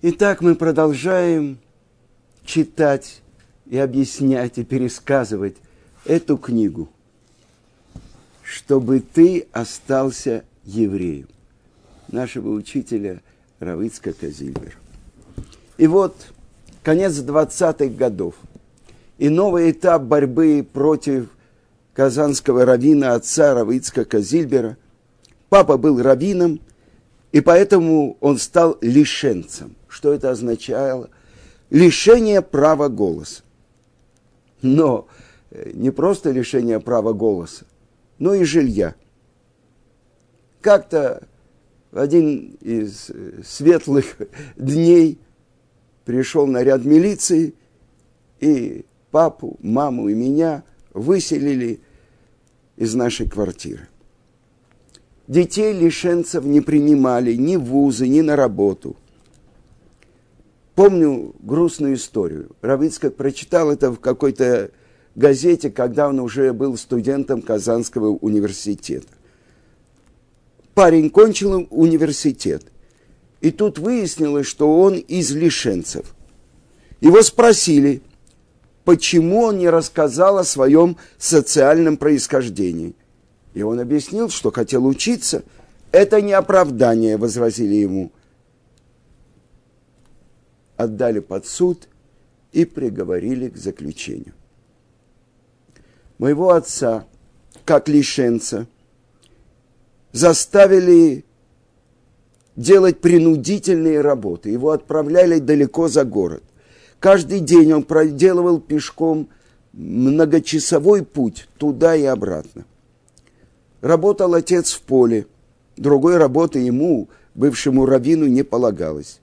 Итак, мы продолжаем читать и объяснять и пересказывать эту книгу, чтобы ты остался евреем, нашего учителя Равицка Казильбера. И вот конец 20-х годов и новый этап борьбы против казанского равина отца Равицка Казильбера. Папа был раввином, и поэтому он стал лишенцем. Что это означало? Лишение права голоса. Но э, не просто лишение права голоса, но и жилья. Как-то в один из э, светлых дней пришел наряд милиции, и папу, маму и меня выселили из нашей квартиры. Детей лишенцев не принимали ни в вузы, ни на работу – Помню грустную историю. Равицкак прочитал это в какой-то газете, когда он уже был студентом Казанского университета. Парень кончил университет. И тут выяснилось, что он из лишенцев. Его спросили, почему он не рассказал о своем социальном происхождении. И он объяснил, что хотел учиться. Это не оправдание, возразили ему отдали под суд и приговорили к заключению. Моего отца, как лишенца, заставили делать принудительные работы. Его отправляли далеко за город. Каждый день он проделывал пешком многочасовой путь туда и обратно. Работал отец в поле. Другой работы ему, бывшему раввину, не полагалось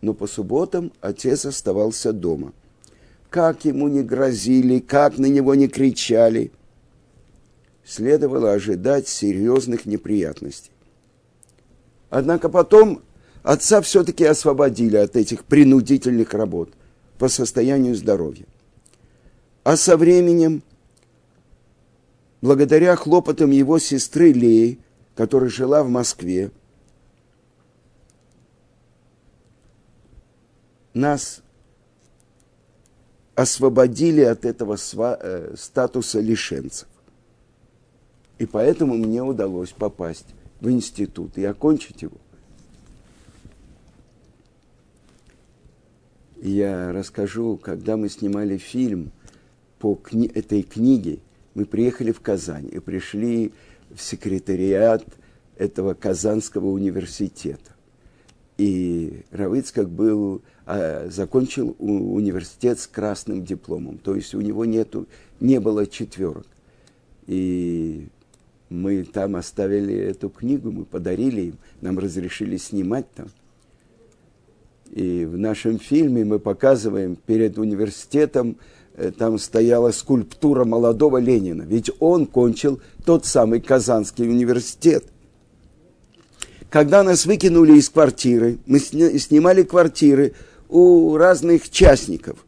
но по субботам отец оставался дома. Как ему не грозили, как на него не кричали, следовало ожидать серьезных неприятностей. Однако потом отца все-таки освободили от этих принудительных работ по состоянию здоровья. А со временем, благодаря хлопотам его сестры Леи, которая жила в Москве, нас освободили от этого э, статуса лишенцев. И поэтому мне удалось попасть в институт и окончить его. Я расскажу, когда мы снимали фильм по кни- этой книге, мы приехали в Казань и пришли в секретариат этого Казанского университета. И Равицкак был а, закончил университет с красным дипломом. То есть у него нету, не было четверок. И мы там оставили эту книгу, мы подарили им, нам разрешили снимать там. И в нашем фильме мы показываем перед университетом, там стояла скульптура молодого Ленина. Ведь он кончил тот самый Казанский университет. Когда нас выкинули из квартиры, мы снимали квартиры у разных частников.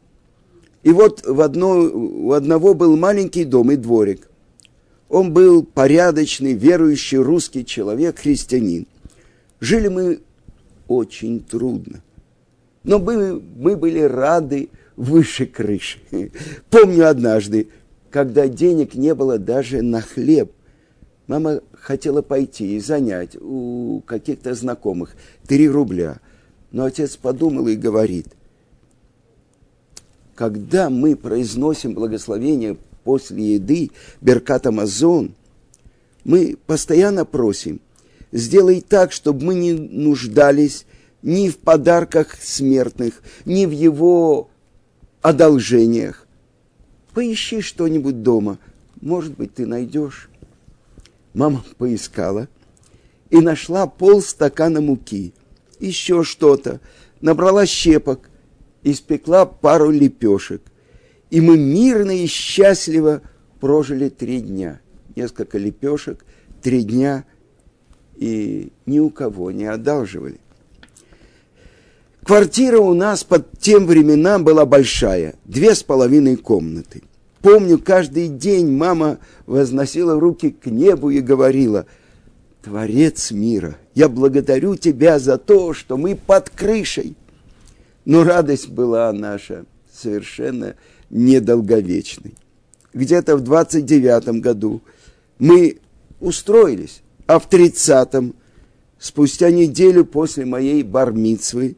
И вот в одно, у одного был маленький дом и дворик. Он был порядочный, верующий русский человек, христианин. Жили мы очень трудно. Но мы, мы были рады выше крыши. Помню однажды, когда денег не было даже на хлеб, мама хотела пойти и занять у каких-то знакомых три рубля – но отец подумал и говорит, когда мы произносим благословение после еды, Беркат Амазон, мы постоянно просим, сделай так, чтобы мы не нуждались ни в подарках смертных, ни в его одолжениях. Поищи что-нибудь дома, может быть, ты найдешь. Мама поискала и нашла полстакана муки – еще что-то, набрала щепок, испекла пару лепешек. И мы мирно и счастливо прожили три дня. Несколько лепешек, три дня, и ни у кого не одалживали. Квартира у нас под тем временам была большая, две с половиной комнаты. Помню, каждый день мама возносила руки к небу и говорила, Творец мира, Я благодарю тебя за то, что мы под крышей. Но радость была наша совершенно недолговечной. Где-то в 29 году мы устроились, а в 30-м, спустя неделю после моей бармицвы,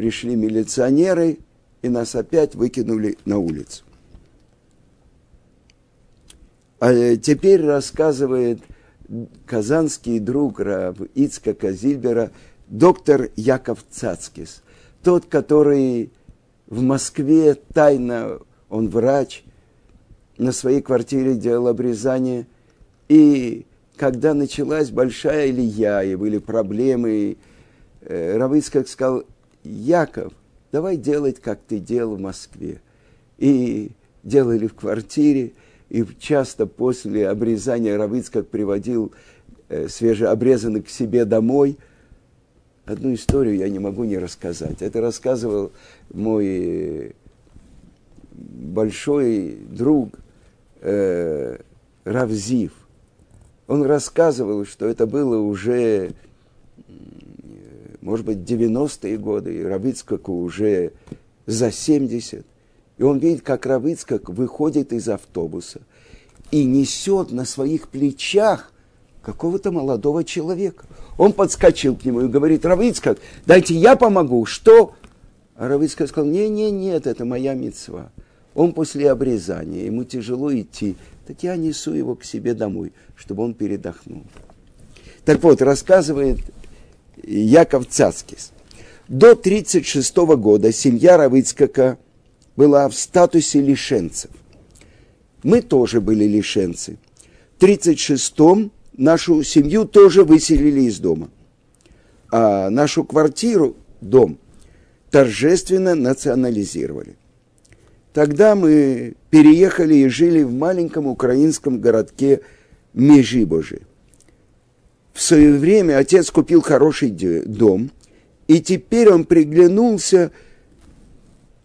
пришли милиционеры и нас опять выкинули на улицу. А теперь рассказывает казанский друг Рав Ицка Зильбера, доктор Яков Цацкис, тот, который в Москве тайно, он врач, на своей квартире делал обрезание, и когда началась большая Илья, и были проблемы, э, Равыцкак сказал, Яков, давай делать, как ты делал в Москве. И делали в квартире, и часто после обрезания Равыцкак приводил э, свежеобрезанных к себе домой. Одну историю я не могу не рассказать. Это рассказывал мой большой друг э, Равзив. Он рассказывал, что это было уже, может быть, 90-е годы, и Равицкаку уже за 70. И он видит, как Равицкак выходит из автобуса и несет на своих плечах какого-то молодого человека. Он подскочил к нему и говорит, Равицкак, дайте я помогу. Что? А Равицкак сказал, не, не, нет, это моя мецва. Он после обрезания, ему тяжело идти, так я несу его к себе домой, чтобы он передохнул. Так вот, рассказывает Яков Цацкис. До 1936 года семья Равицкака была в статусе лишенцев. Мы тоже были лишенцы. В 1936-м нашу семью тоже выселили из дома. А нашу квартиру, дом, торжественно национализировали. Тогда мы переехали и жили в маленьком украинском городке Межибожи. В свое время отец купил хороший дом, и теперь он приглянулся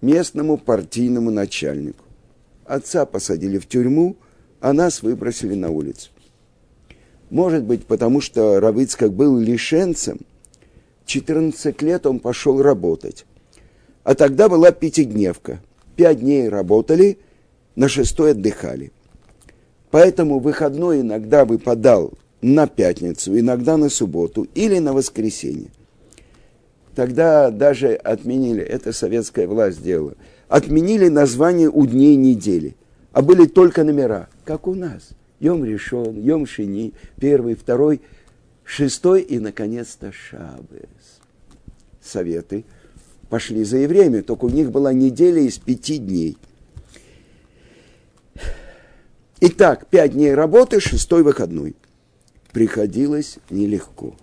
местному партийному начальнику. Отца посадили в тюрьму, а нас выбросили на улицу. Может быть, потому что Равицкак был лишенцем, 14 лет он пошел работать. А тогда была пятидневка – пять дней работали, на шестой отдыхали. Поэтому выходной иногда выпадал на пятницу, иногда на субботу или на воскресенье. Тогда даже отменили, это советская власть сделала, отменили название у дней недели, а были только номера, как у нас. Йом решен, Йом шини, первый, второй, шестой и, наконец-то, Шабес. Советы – пошли за евреями, только у них была неделя из пяти дней. Итак, пять дней работы, шестой выходной. Приходилось нелегко.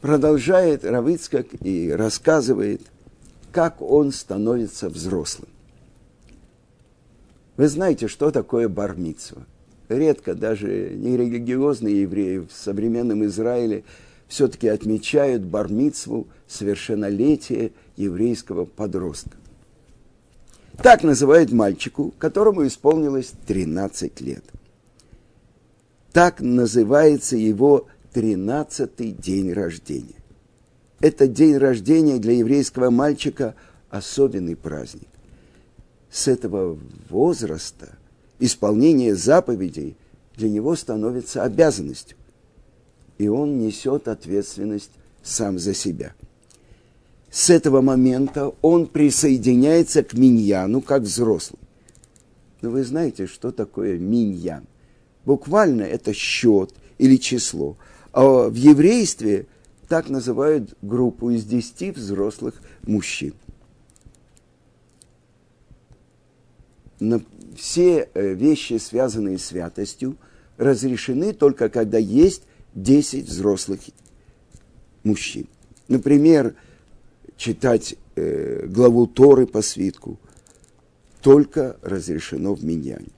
Продолжает Равицкак и рассказывает, как он становится взрослым. Вы знаете, что такое бармитсва? Редко даже нерелигиозные евреи в современном Израиле – все-таки отмечают бармицву совершеннолетия еврейского подростка. Так называют мальчику, которому исполнилось 13 лет. Так называется его 13-й день рождения. Это день рождения для еврейского мальчика особенный праздник. С этого возраста исполнение заповедей для него становится обязанностью и он несет ответственность сам за себя. С этого момента он присоединяется к миньяну как взрослый. Но вы знаете, что такое миньян? Буквально это счет или число. А в еврействе так называют группу из десяти взрослых мужчин. Но все э, вещи, связанные с святостью, разрешены только когда есть 10 взрослых мужчин. Например, читать э, главу Торы по свитку только разрешено в Миньяне.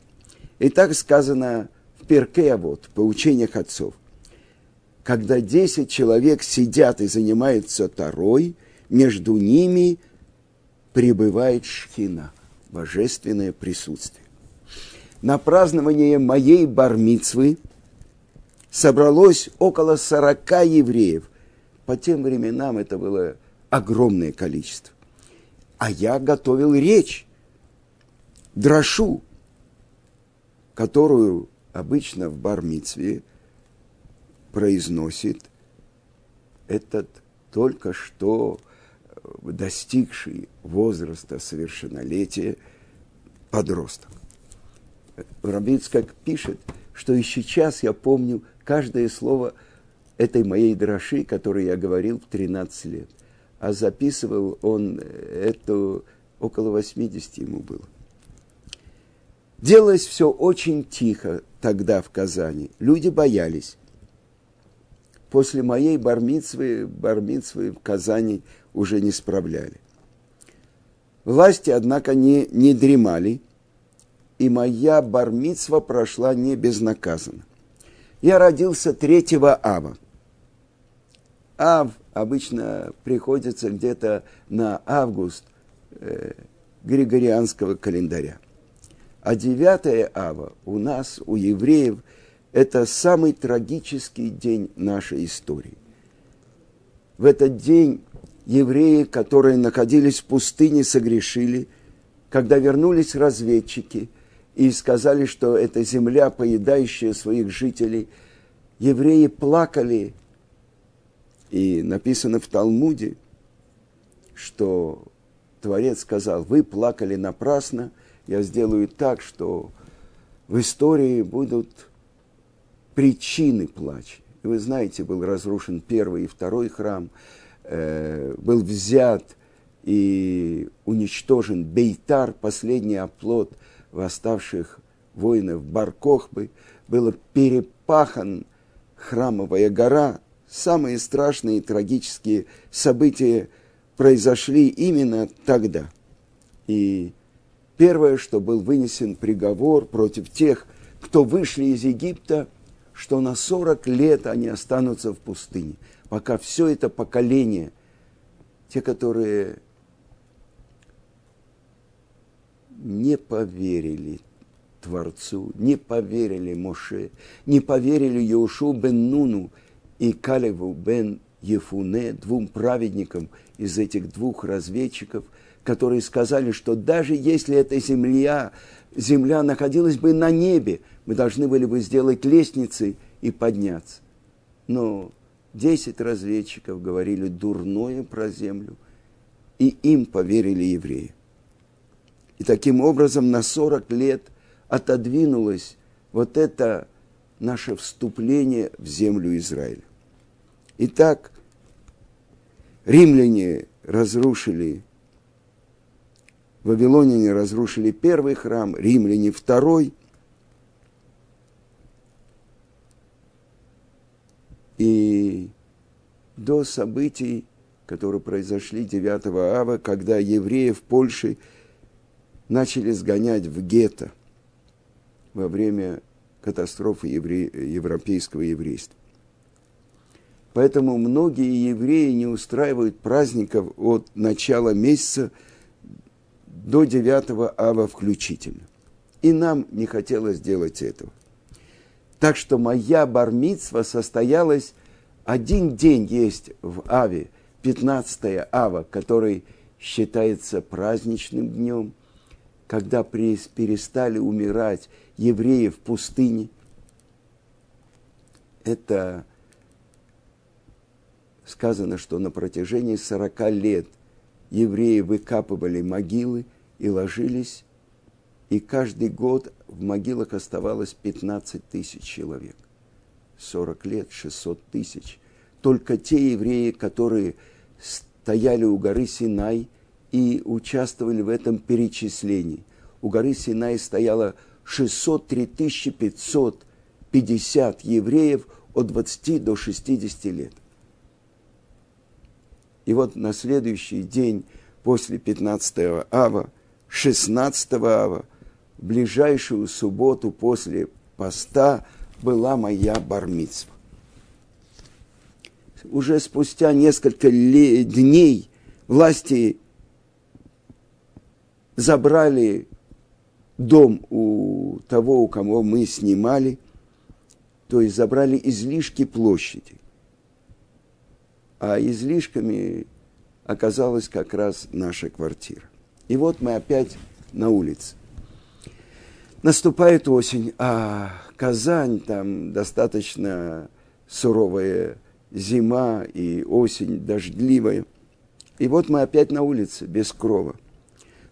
И так сказано Перке, вот, по учениях отцов. Когда 10 человек сидят и занимаются Торой, между ними пребывает шхина, божественное присутствие. На празднование моей бармицвы собралось около сорока евреев. По тем временам это было огромное количество. А я готовил речь, дрошу, которую обычно в бармицве произносит этот только что достигший возраста совершеннолетия подросток. Рабицкак пишет, что и сейчас я помню каждое слово этой моей дроши, которую я говорил в 13 лет. А записывал он это около 80 ему было. Делалось все очень тихо тогда в Казани. Люди боялись. После моей бармицвы, бармицвы в Казани уже не справляли. Власти, однако, не, не дремали, и моя бармицва прошла не безнаказанно. Я родился 3 ава. Ав обычно приходится где-то на август э, григорианского календаря. А 9 ава у нас, у евреев, это самый трагический день нашей истории. В этот день евреи, которые находились в пустыне, согрешили, когда вернулись разведчики и сказали, что это земля, поедающая своих жителей, евреи плакали, и написано в Талмуде, что Творец сказал, вы плакали напрасно, я сделаю так, что в истории будут причины плача. И вы знаете, был разрушен первый и второй храм – э, был взят и уничтожен Бейтар, последний оплот восставших воинов Баркохбы, было перепахан храмовая гора. Самые страшные и трагические события произошли именно тогда. И первое, что был вынесен приговор против тех, кто вышли из Египта, что на 40 лет они останутся в пустыне. Пока все это поколение, те, которые не поверили Творцу, не поверили Моше, не поверили Еушу бен Нуну и Калеву бен Ефуне, двум праведникам из этих двух разведчиков, которые сказали, что даже если эта земля, земля находилась бы на небе, мы должны были бы сделать лестницы и подняться. Но Десять разведчиков говорили дурное про землю, и им поверили евреи. И таким образом на 40 лет отодвинулось вот это наше вступление в землю Израиля. Итак, римляне разрушили, вавилоняне разрушили первый храм, римляне второй, И до событий, которые произошли 9 ава, когда евреи в Польше начали сгонять в гетто во время катастрофы евре... европейского еврейства. Поэтому многие евреи не устраивают праздников от начала месяца до 9 ава включительно. И нам не хотелось делать этого. Так что моя бармитсва состоялась, один день есть в Аве, 15 Ава, который считается праздничным днем, когда перестали умирать евреи в пустыне. Это сказано, что на протяжении 40 лет евреи выкапывали могилы и ложились и каждый год в могилах оставалось 15 тысяч человек. 40 лет, 600 тысяч. Только те евреи, которые стояли у горы Синай и участвовали в этом перечислении. У горы Синай стояло 603 550 евреев от 20 до 60 лет. И вот на следующий день после 15 ава, 16 ава, в ближайшую субботу после поста была моя бармицва. Уже спустя несколько дней власти забрали дом у того, у кого мы снимали, то есть забрали излишки площади. А излишками оказалась как раз наша квартира. И вот мы опять на улице. Наступает осень, а Казань там достаточно суровая зима и осень дождливая. И вот мы опять на улице, без крова.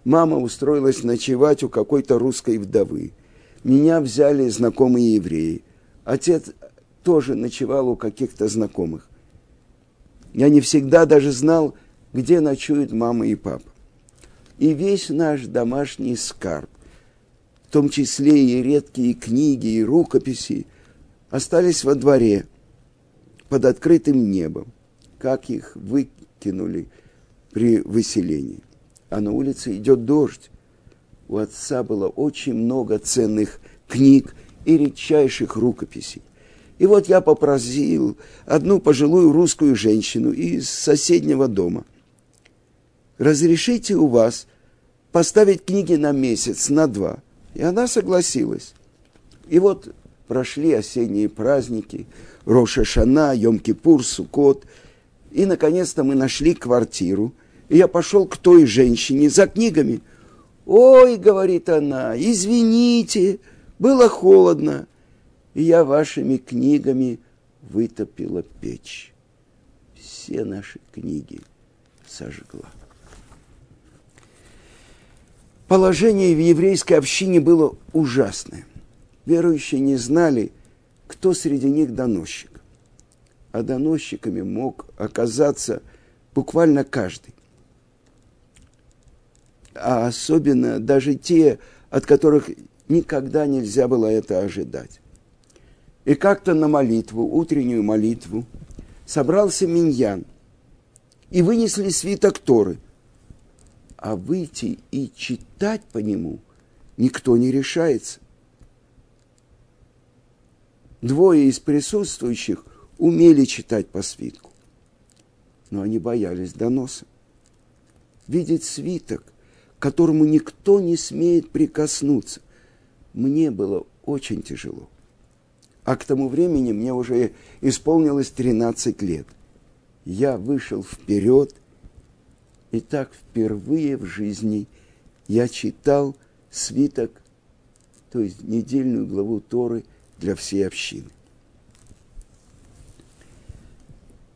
Мама устроилась ночевать у какой-то русской вдовы. Меня взяли знакомые евреи. Отец тоже ночевал у каких-то знакомых. Я не всегда даже знал, где ночуют мама и папа. И весь наш домашний скарб, в том числе и редкие книги, и рукописи, остались во дворе, под открытым небом. Как их выкинули при выселении. А на улице идет дождь. У отца было очень много ценных книг и редчайших рукописей. И вот я попросил одну пожилую русскую женщину из соседнего дома. Разрешите у вас поставить книги на месяц, на два. И она согласилась. И вот прошли осенние праздники, Роша Шана, Йом-Кипур, Сукот. И, наконец-то, мы нашли квартиру. И я пошел к той женщине за книгами. «Ой, — говорит она, — извините, было холодно и я вашими книгами вытопила печь. Все наши книги сожгла. Положение в еврейской общине было ужасное. Верующие не знали, кто среди них доносчик. А доносчиками мог оказаться буквально каждый. А особенно даже те, от которых никогда нельзя было это ожидать. И как-то на молитву, утреннюю молитву, собрался миньян. И вынесли свиток Торы. А выйти и читать по нему никто не решается. Двое из присутствующих умели читать по свитку. Но они боялись доноса. Видеть свиток, которому никто не смеет прикоснуться, мне было очень тяжело. А к тому времени мне уже исполнилось 13 лет. Я вышел вперед, и так впервые в жизни я читал свиток, то есть недельную главу Торы для всей общины.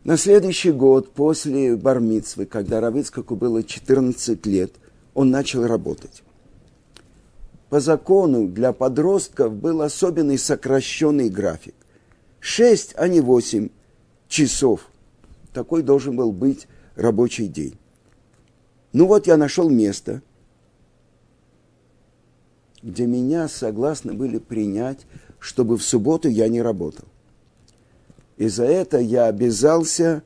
На следующий год, после Бармицвы, когда Равицкаку было 14 лет, он начал работать по закону для подростков был особенный сокращенный график. Шесть, а не восемь часов. Такой должен был быть рабочий день. Ну вот я нашел место, где меня согласны были принять, чтобы в субботу я не работал. И за это я обязался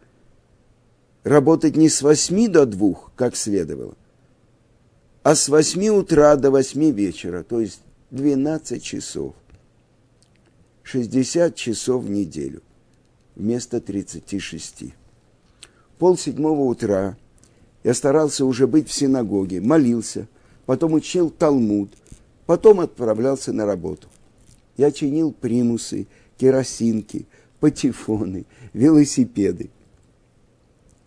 работать не с восьми до двух, как следовало, а с 8 утра до 8 вечера, то есть 12 часов. 60 часов в неделю вместо 36. Пол седьмого утра я старался уже быть в синагоге, молился, потом учил Талмуд, потом отправлялся на работу. Я чинил примусы, керосинки, патефоны, велосипеды.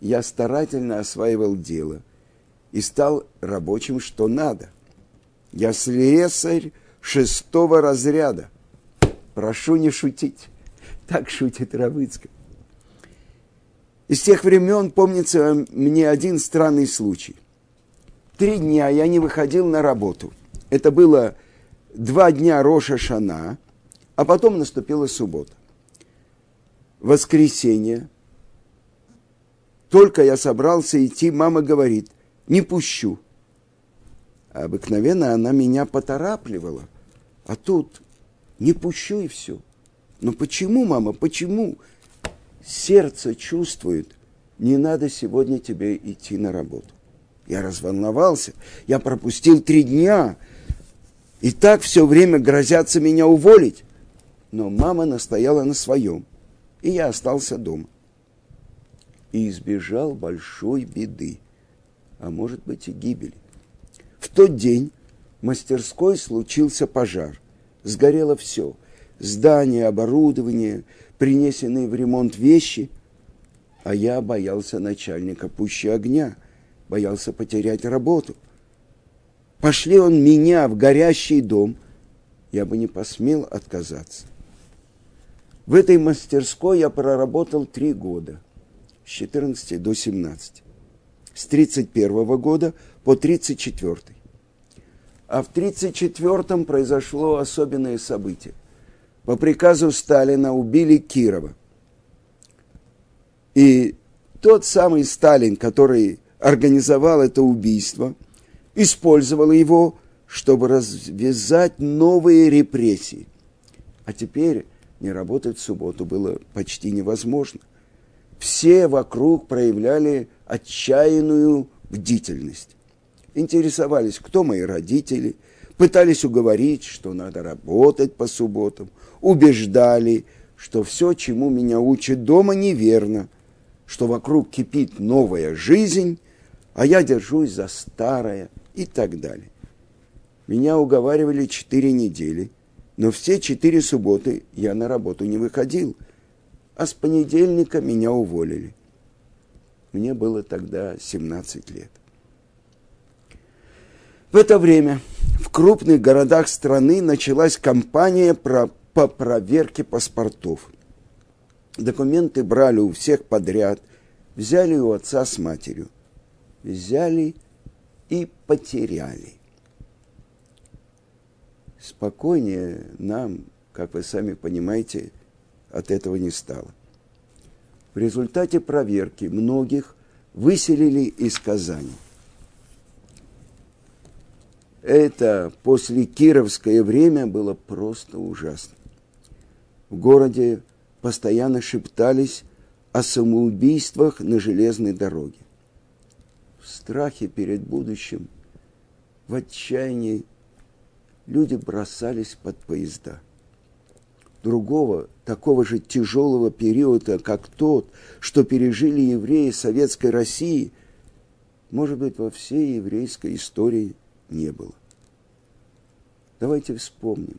Я старательно осваивал дело, и стал рабочим, что надо. Я слесарь шестого разряда. Прошу не шутить. Так шутит Равыцкая. Из тех времен помнится мне один странный случай. Три дня я не выходил на работу. Это было два дня Роша Шана, а потом наступила суббота. Воскресенье. Только я собрался идти, мама говорит, не пущу. А обыкновенно она меня поторапливала. А тут не пущу и все. Но почему, мама, почему? Сердце чувствует, не надо сегодня тебе идти на работу. Я разволновался, я пропустил три дня. И так все время грозятся меня уволить. Но мама настояла на своем, и я остался дома. И избежал большой беды а может быть и гибели. В тот день в мастерской случился пожар. Сгорело все. здания, оборудование, принесенные в ремонт вещи, а я боялся начальника пуще огня, боялся потерять работу. Пошли он меня в горящий дом, я бы не посмел отказаться. В этой мастерской я проработал три года, с 14 до 17, с 31 года по 34. А в 34-м произошло особенное событие. По приказу Сталина убили Кирова. И тот самый Сталин, который организовал это убийство, использовал его, чтобы развязать новые репрессии. А теперь не работать в субботу было почти невозможно. Все вокруг проявляли отчаянную бдительность. Интересовались, кто мои родители, пытались уговорить, что надо работать по субботам, убеждали, что все, чему меня учат дома, неверно, что вокруг кипит новая жизнь, а я держусь за старое и так далее. Меня уговаривали четыре недели, но все четыре субботы я на работу не выходил, а с понедельника меня уволили. Мне было тогда 17 лет. В это время в крупных городах страны началась кампания про, по проверке паспортов. Документы брали у всех подряд, взяли у отца с матерью. Взяли и потеряли. Спокойнее нам, как вы сами понимаете, от этого не стало. В результате проверки многих выселили из Казани – это после Кировское время было просто ужасно. В городе постоянно шептались о самоубийствах на железной дороге. В страхе перед будущим, в отчаянии люди бросались под поезда. Другого, такого же тяжелого периода, как тот, что пережили евреи Советской России, может быть, во всей еврейской истории – не было. Давайте вспомним.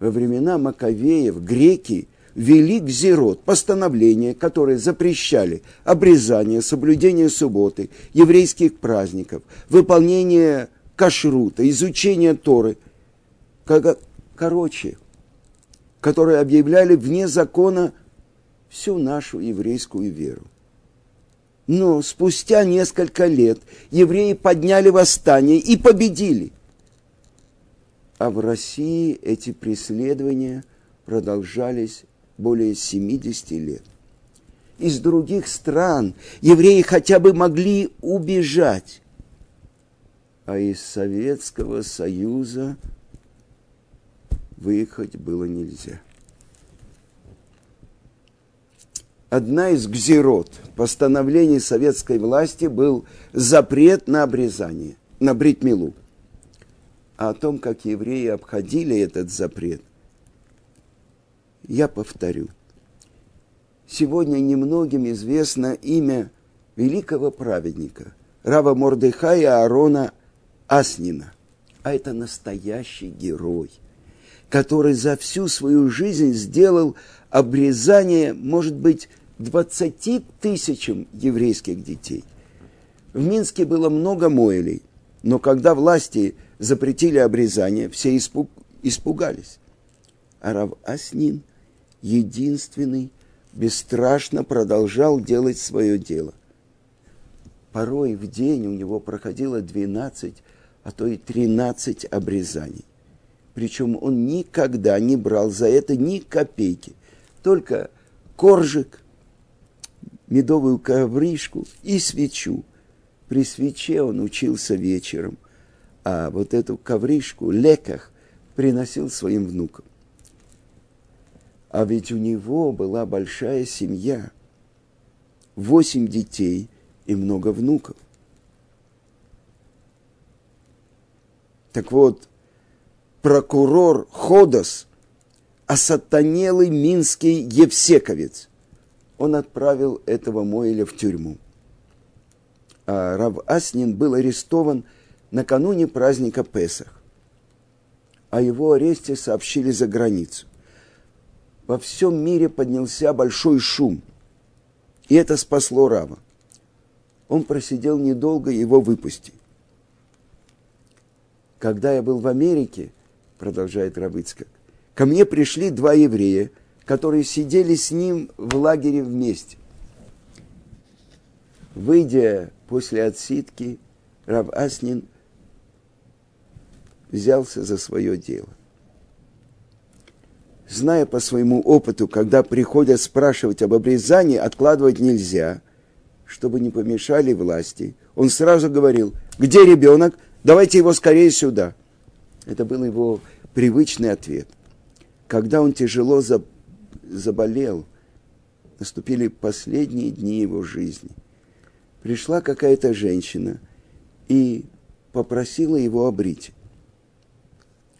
Во времена Маковеев греки вели гзирот, постановления, которые запрещали обрезание, соблюдение субботы, еврейских праздников, выполнение кашрута, изучение Торы. Короче, которые объявляли вне закона всю нашу еврейскую веру. Но спустя несколько лет евреи подняли восстание и победили. А в России эти преследования продолжались более 70 лет. Из других стран евреи хотя бы могли убежать, а из Советского Союза выехать было нельзя. одна из гзирот постановлений советской власти был запрет на обрезание, на бритмилу. А о том, как евреи обходили этот запрет, я повторю. Сегодня немногим известно имя великого праведника, Рава Мордыхая Аарона Аснина. А это настоящий герой, который за всю свою жизнь сделал обрезание, может быть, 20 тысячам еврейских детей. В Минске было много мойлей, но когда власти запретили обрезание, все испуг, испугались. А Рав Аснин, единственный, бесстрашно продолжал делать свое дело. Порой в день у него проходило 12, а то и 13 обрезаний. Причем он никогда не брал за это ни копейки, только коржик медовую ковришку и свечу. При свече он учился вечером, а вот эту ковришку, леках, приносил своим внукам. А ведь у него была большая семья, восемь детей и много внуков. Так вот, прокурор Ходос, осатанелый минский Евсековец – он отправил этого Моэля в тюрьму. А Рав Аснин был арестован накануне праздника Песах. О его аресте сообщили за границу. во всем мире поднялся большой шум. И это спасло Рава. Он просидел недолго, его выпустили. Когда я был в Америке, продолжает Равыцкак, ко мне пришли два еврея, которые сидели с ним в лагере вместе. Выйдя после отсидки, Рав Аснин взялся за свое дело. Зная по своему опыту, когда приходят спрашивать об обрезании, откладывать нельзя, чтобы не помешали власти, он сразу говорил, где ребенок, давайте его скорее сюда. Это был его привычный ответ. Когда он тяжело заболел, наступили последние дни его жизни. Пришла какая-то женщина и попросила его обрить.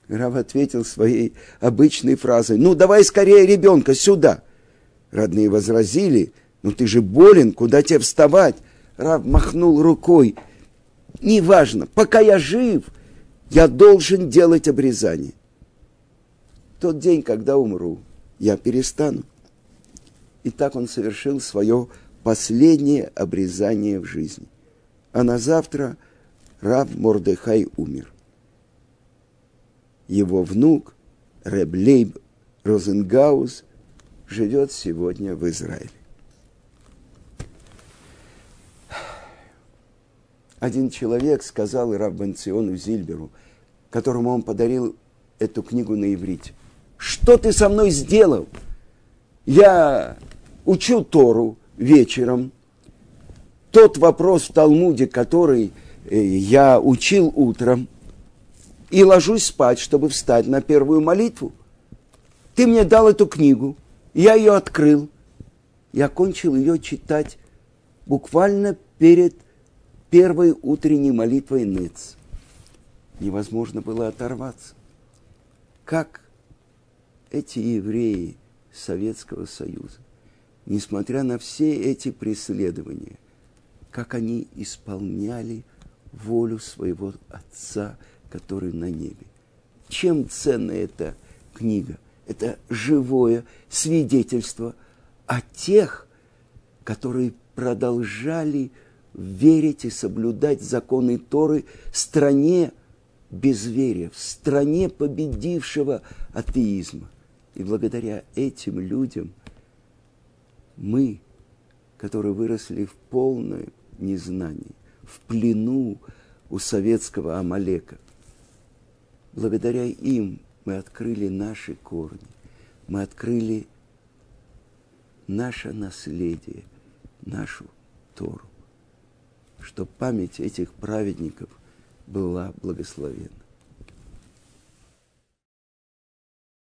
Рав ответил своей обычной фразой, ну давай скорее ребенка сюда. Родные возразили, ну ты же болен, куда тебе вставать? Рав махнул рукой, неважно, пока я жив, я должен делать обрезание. Тот день, когда умру, я перестану. И так он совершил свое последнее обрезание в жизни. А на завтра Рав Мордехай умер его внук Реблейб Розенгаус живет сегодня в Израиле. Один человек сказал Раббанциону Зильберу, которому он подарил эту книгу на иврите, что ты со мной сделал? Я учу Тору вечером. Тот вопрос в Талмуде, который э, я учил утром, и ложусь спать, чтобы встать на первую молитву. Ты мне дал эту книгу, я ее открыл, я кончил ее читать буквально перед первой утренней молитвой Ныц. Невозможно было оторваться. Как эти евреи Советского Союза, несмотря на все эти преследования, как они исполняли волю своего Отца – который на небе. Чем ценна эта книга? Это живое свидетельство о тех, которые продолжали верить и соблюдать законы Торы стране безверия, в стране победившего атеизма. И благодаря этим людям мы, которые выросли в полном незнании, в плену у советского Амалека – Благодаря им мы открыли наши корни, мы открыли наше наследие, нашу Тору, чтобы память этих праведников была благословенна.